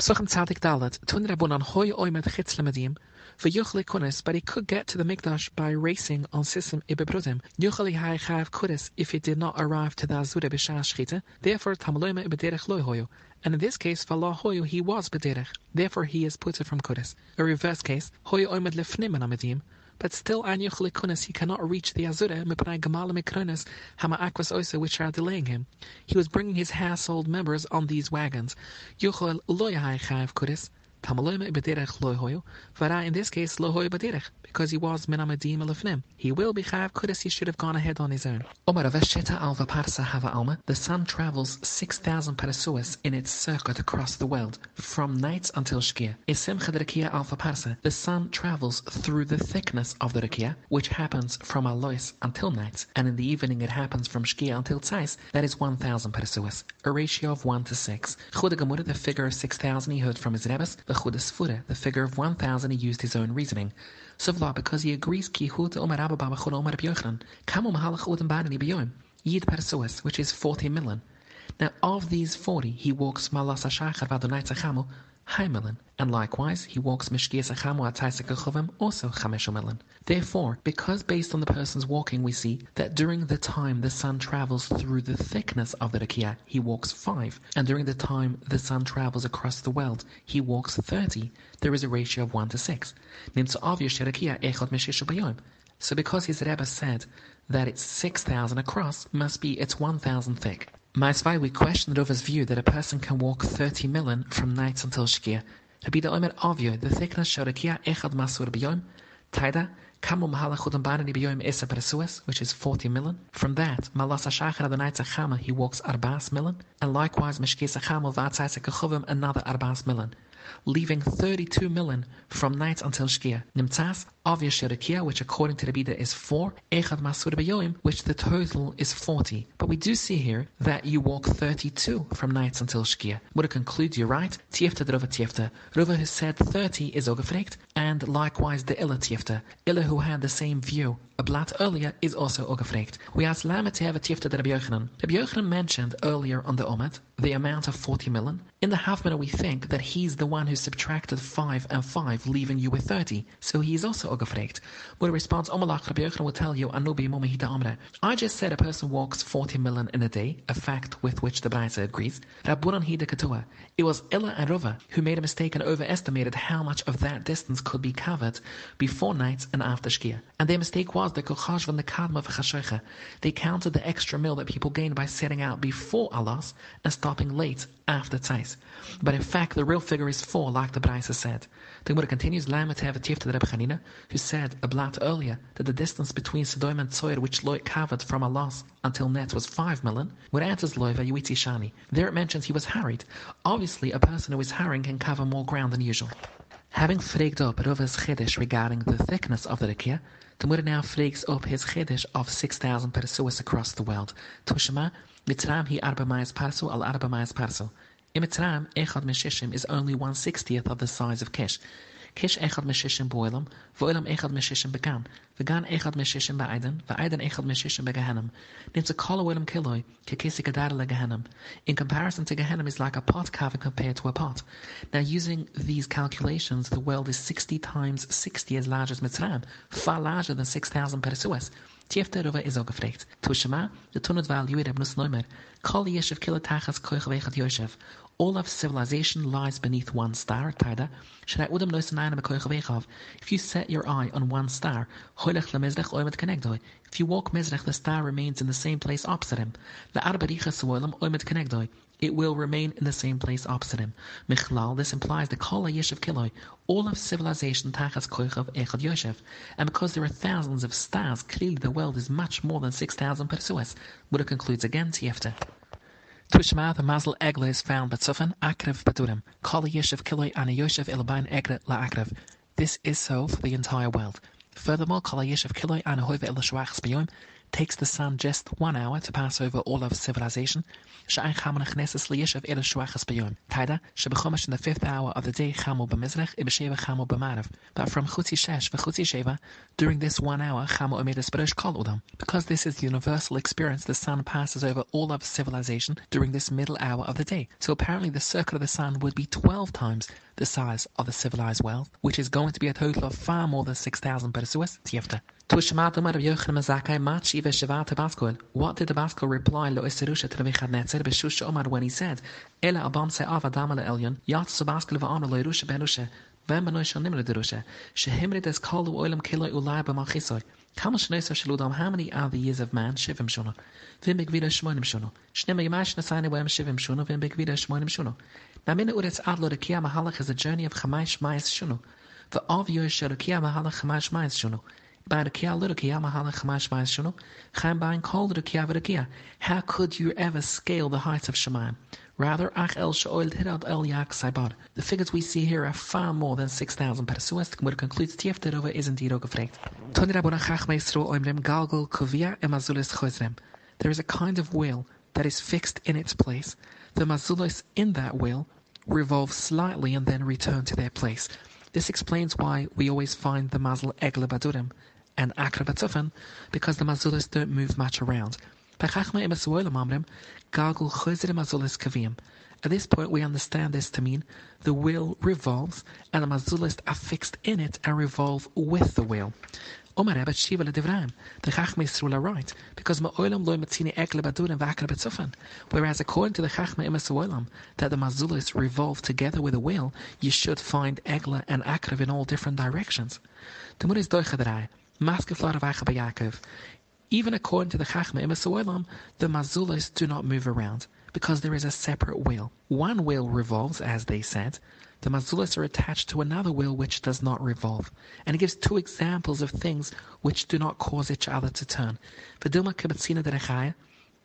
Psuchim Tzadik Dalet, Tun Hoy Chitz V'yuchli Kunis, but he could get to the Mikdash by racing on Sisim Ibebrudim. Yuchli Hai Chav if he did not arrive to the Azura B'Shah Shchita, therefore Tamaloima Ibederech Loi Hoyo. And in this case, Valah Hoyo, he was Bederech, therefore he is put from Kunis. A reverse case, Hoyo Oimed Lefnim Anamedim, but still an Yuchlikunas he cannot reach the Azura Mipnai Gamala Mikronis Hama Aquas Oisa which are delaying him. He was bringing his household members on these wagons. In this case Lohoyo Bederech, because he was Minamadim Elefnim. He will be Chav Kudis, he should have gone ahead on his own. Omar Alva Alma, the sun travels 6,000 parasuas in its circuit across the world, from night until Shkia. Isimcha Rekia Alpha Parsa, the sun travels through the thickness of the Rekia, which happens from Alois until night, and in the evening it happens from Shkia until Tzais, that is 1,000 parasuas, a ratio of 1 to 6. Chuda Gemura, the figure of 6,000 he heard from his Rebbes, the Chuda Sfura, the figure of 1,000 he used his own reasoning. Suvla, because he agrees ki Chud Omar Abba Chud Omar Byochanan, Kamu Mahalach Chud and Badani Byoim, Yid Parasuas, which is 40 million. Now, of these 40, he walks Malas Ashachar Vadonai Tzachamu, Haimelin, and likewise he walks Mishkias Achamu Ataisakachovim, also Chameshomelin. Therefore, because based on the person's walking we see that during the time the sun travels through the thickness of the Rakia, he walks 5, and during the time the sun travels across the world, he walks 30, there is a ratio of 1 to 6. So because his Rebbe said that it's 6,000 across, must be it's 1,000 thick. Maisvai, we question the Rova's view that a person can walk 30 million from night until Shkia. Rabbi the Omer Avyo, the thickness Shorakia Echad Masur B'yom, Taida, Kamu Mahala Chudam Barani B'yom Esa Perasuas, which is 40 million. From that, Malas Ashachar Adonai Tzachama, he walks Arbas million, and likewise Meshkis Acham Vatzai Sekachovim, another Arbas million leaving 32 million from night until Shkia. Nimtzas, Avya Shirakia, which according to the Bida is 4, Echad Masur Bayoim, which the total is 40. But we do see here that you walk 32 from night until Shkia. Would it conclude you're right? Tiefta Drova Tiefta. Rova who said 30 is Ogefrekt, and likewise the Illa Tiefta. Illa who had the same view a blad earlier is also ogefrekt. We asked Lama to have a tifta Rabbi Yochanan. Rabbi Yochanan mentioned earlier on the Omet the amount of 40 million. In the half minute we think that he's the one who subtracted 5 and 5, leaving you with 30. So he is also ogefrekt. With a response, oh, Omalach Rabbi Yochanan will tell you, Anubi Momahita Amre. I just said a person walks 40 million in a day, a fact with which the Braisa agrees. Rabbunan Hida Katua. It was Illa and Rova who made a mistake and overestimated how much of that distance could be covered before night and after Shkia. And their mistake was the kochash van the kadma v'chashoicha. They counted the extra meal that people gained by setting out before Allahs and stopping late after tzais. But in fact, the real figure is four, like the Braisa said. The Gemara continues, Lama have a tif to the Rebbe Chanina, who said a blat earlier that the distance between Sodom and Tzoyer, which Loit covered from Allahs until net was five million, would answers Loiva Yuitzi Shani. There it mentions he was harried. Obviously, a person who is harrying can cover more ground than usual. Having freaked up Rova's Chiddush regarding the thickness of the Rekia, the now freaks up his Chiddush of 6,000 persuas across the world. Tushma, Mitzram hi arba mayas parso al arba mayas parso. In Mitzram, Echad Meshishim is only one sixtieth of the size of Kish. Kish echad meshishim boilam, voilam echad meshishim began, vegan echad meshishim ba'iden, va'iden echad meshishim begahanam. Nimtza kol oilam kiloi, kekisi gadar legahanam. In comparison to Gehenna is like a pot carving compared to a pot. Now using these calculations, the world is 60 times 60 as large as Mitzrayim, far larger than 6,000 Persuas. Tiefte Rova is ook gevraagd. Tushema, de toen het wel juid hebben neumer. Kol yeshev kila tachas koich vechat Yoshev. All of civilization lies beneath one star, Taida. If you set your eye on one star, if you walk Mizrach, the star remains in the same place opposite him. It will remain in the same place opposite him. Michlal, this implies the Kol Yeshiv Kiloi, all of civilization Tachas Koichav Echad Yoshev. And because there are thousands of stars, clearly the world is much more than 6,000 Persuas. Buddha concludes again, Tiefta. Tushma the Mazel Egla is found Batsufan Akrev Baturim, Kol Yeshiv Kiloi Ana Yoshev Ilabain Egret La Akrev. This is so for the entire world. Furthermore, Kol Yeshiv Kiloi Ana Hoive El Shwachs B'yom, takes the sun just one hour to pass over all of civilization. Taida, in the fifth hour of the day. But from chutzi shesh v'chutzi sheva, during this one hour. Because this is universal experience, the sun passes over all of civilization during this middle hour of the day. So apparently the circle of the sun would be 12 times the size of the civilized world, which is going to be a total of far more than 6,000 What did the Baskel reply lo Isirusha to Nebuchadnezzar b'shusha Omar when he said, Ela abam se ava damala elyon, yat so Baskel v'ana lo Yerusha benusha, v'em benoy shal nimre derusha, shehimrit es kalu oilam kiloi ulai. Kama how many are the years of man? Shivim shuna. Vim begvida shmoinim shuna. Shnema yamash nasayne wem shivim shuna, vim begvida shmoinim shuna. Now minute uretz adlo the kiyama halach is a journey of chamay shmayis shunu. The of yosh the kiyama halach chamay shmayis shunu. By the kia little kia. Chaim bain kol the kia v'rekia. How could you ever scale the heights of Shemaim? Rather, ach el she'oil hirad el yak saibar. The figures we see here are far more than 6,000 persuas. Gemur concludes tief darüber is indeed auch gefragt. Toni rabuna chachma yisro oimrem galgul kovia emazulis chozrem. There is a kind of wheel that is fixed in its place. The mazulis in that wheel revolve slightly and then return to their place. This explains why we always find the mazel egle badurim and Akrabatzufan because the mazulas don't move much around. At this point, we understand this to mean the wheel revolves and the mazulas are fixed in it and revolve with the wheel. Omar Rebbe Shiva Devraim. The Chachma Yisrael are right because Ma'olam loy matzini ekle and vakre betzufan. Whereas according to the Chachma Imas Olam that the mazulas revolve together with a wheel, you should find egle and akrev in all different directions. The Mur is doichadrai. Even according to the Chachma Imasoilam, the mazulas do not move around because there is a separate wheel. One wheel revolves, as they said. The mazulas are attached to another wheel which does not revolve. And it gives two examples of things which do not cause each other to turn. Vidilma kibatzina derechaya,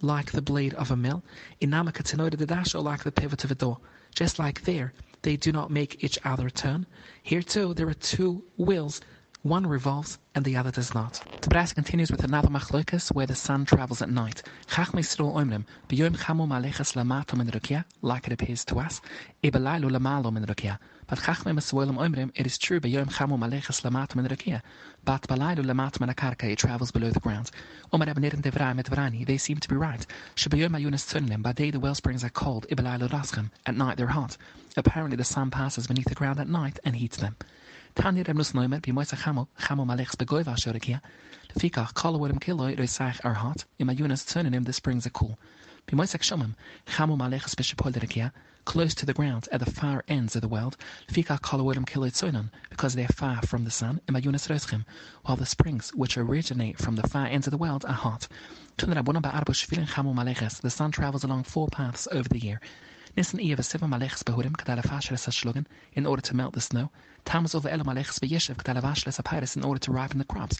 like the blade of a mill. Inama katzinoida dedasho, like the pivot of a door. Just like there, they do not make each other turn. Here too, there are two wheels one revolves and the other does not. The brass continues with another machlokas where the sun travels at night. Chach meisro oimrim, b'yom chamu malechas lamato min rukia, like it appears to us, ibelaylu lamalo min. But chachme meswoilim oimrim, it is true b'yom chamu malechas lamato min rukia, but balaylu lamato min akarka, it travels below the ground. Omar abnerim devrai met vrani, they seem to be right. Ayunas by day the well springs are cold, at night they're hot. Apparently the sun passes beneath the ground at night and heats them. Tanya rem nus noimer, bí mois a chamo, chamo malechs begoiv a shurikia. The fikach, kalawurim kiloi, reisach are hot, in my unas turning the springs are cool. Bí mois a shumim, chamo malechs bishapolerikia, close to the ground at the far ends of the world, fikach kalawurim kiloi tsunan, because they are far from the sun, in my roschim, while the springs, which originate from the far ends of the world, are hot. The sun travels along four paths over the year. Nissen Eve seven malechs behurim kadala fashles shlugen in order to melt the snow. Tamas over elo malechs beyeshev kadala vashles apyrus in order to ripen the crops.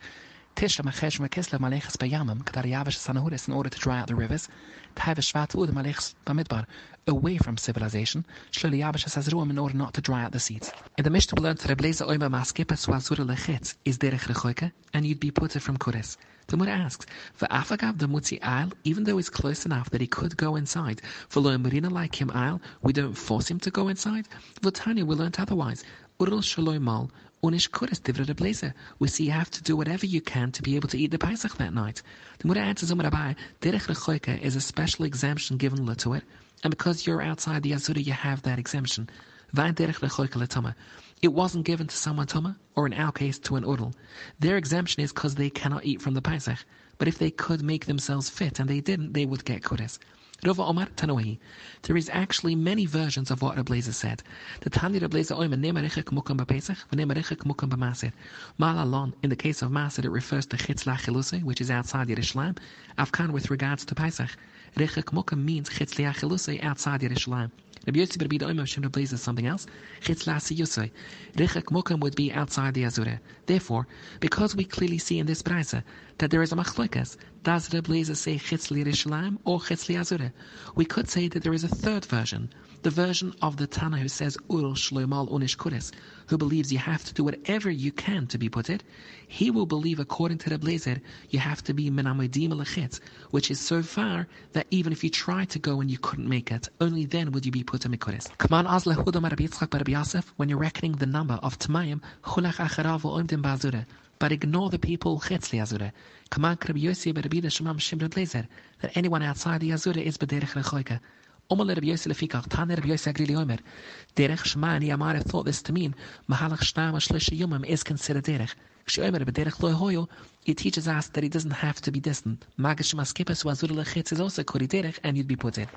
Tishla machesh makisla malechs bayamim kadala yavish sanahuris in order to dry out the rivers. Tavish shvat ud malechs bamidbar away from civilization. Shluli yavish sazruim in order not to dry out the seeds. In the Mishnah we learned that Rebleza oima maskipa swazura lechetz is derech rechoike and you'd be put from kuris. The Mura asks, for Afagav the Mutzi Isle, even though he's close enough that he could go inside, for Lo Marina like him Isle, we don't force him to go inside? Votania, we learnt otherwise. Url Shaloi Mal, Unish Kuris Divra Blazer. We see you have to do whatever you can to be able to eat the Pesach that night. The Mura answers Umar Abai, Derech Rechoika is a special exemption given to it, and because you're outside the Azura, you have that exemption. It wasn't given to someone Tuma, or in our case, to an Udal. Their exemption is because they cannot eat from the Pesach. But if they could make themselves fit and they didn't, they would get Kuris. Rava Omar Tanohi. There is actually many versions of what Rablazer said. The Tanya Rablazer Oima Nemarichik Mukam Bapesach, Nemarichik Mukam Bamasid. Malalon, in the case of Masid, it refers to Chitz Lachiluse, which is outside Yerushalayim. Afkan with regards to Pesach. Richik Mukam means Chitz Lachiluse outside Yerushalayim. Rabbi Yossi Rabbi Doimah Shem Blaze is something else. Chitz Lasi Yosei. Richik Mukam would be outside the Azure. Therefore, because we clearly see in this brisa that there is a machlokas, does Rabbi Blaze say Chitz Yerushalayim or Chitz Azure? We could say that there is a third version the version of the Tana who says Ur Shloimal Unish Kuris, who believes you have to do whatever you can to be putit, he will believe according to the Blazer, you have to be Menamodim Lechitz, which is so far that even if you tried to go and you couldn't make it, only then would you be put in Mikuris. Kaman Azle Hudam Rabbi Yosef, when you're reckoning the number of Tamayim, Chulach Acharav Oimdim Bazure, but ignore the people Chetzli Azure. Kaman Rabbi Yosef Rabbi Shemam Shimra Blazer, that anyone outside the Azure is Bederech Rechoika. Omer Rabbi Yosef lefikach, Tane Rabbi Yosef Agrili Omer. Derech Shema and Yamar thought this to mean Mahalach Shtam Shlosh Yomim is considered derech. Kshomer b'derech lo hoyo, it teaches us that he doesn't have to be distant. Magish maskipes wazur lechitz is also kori derech, and you'd be put in.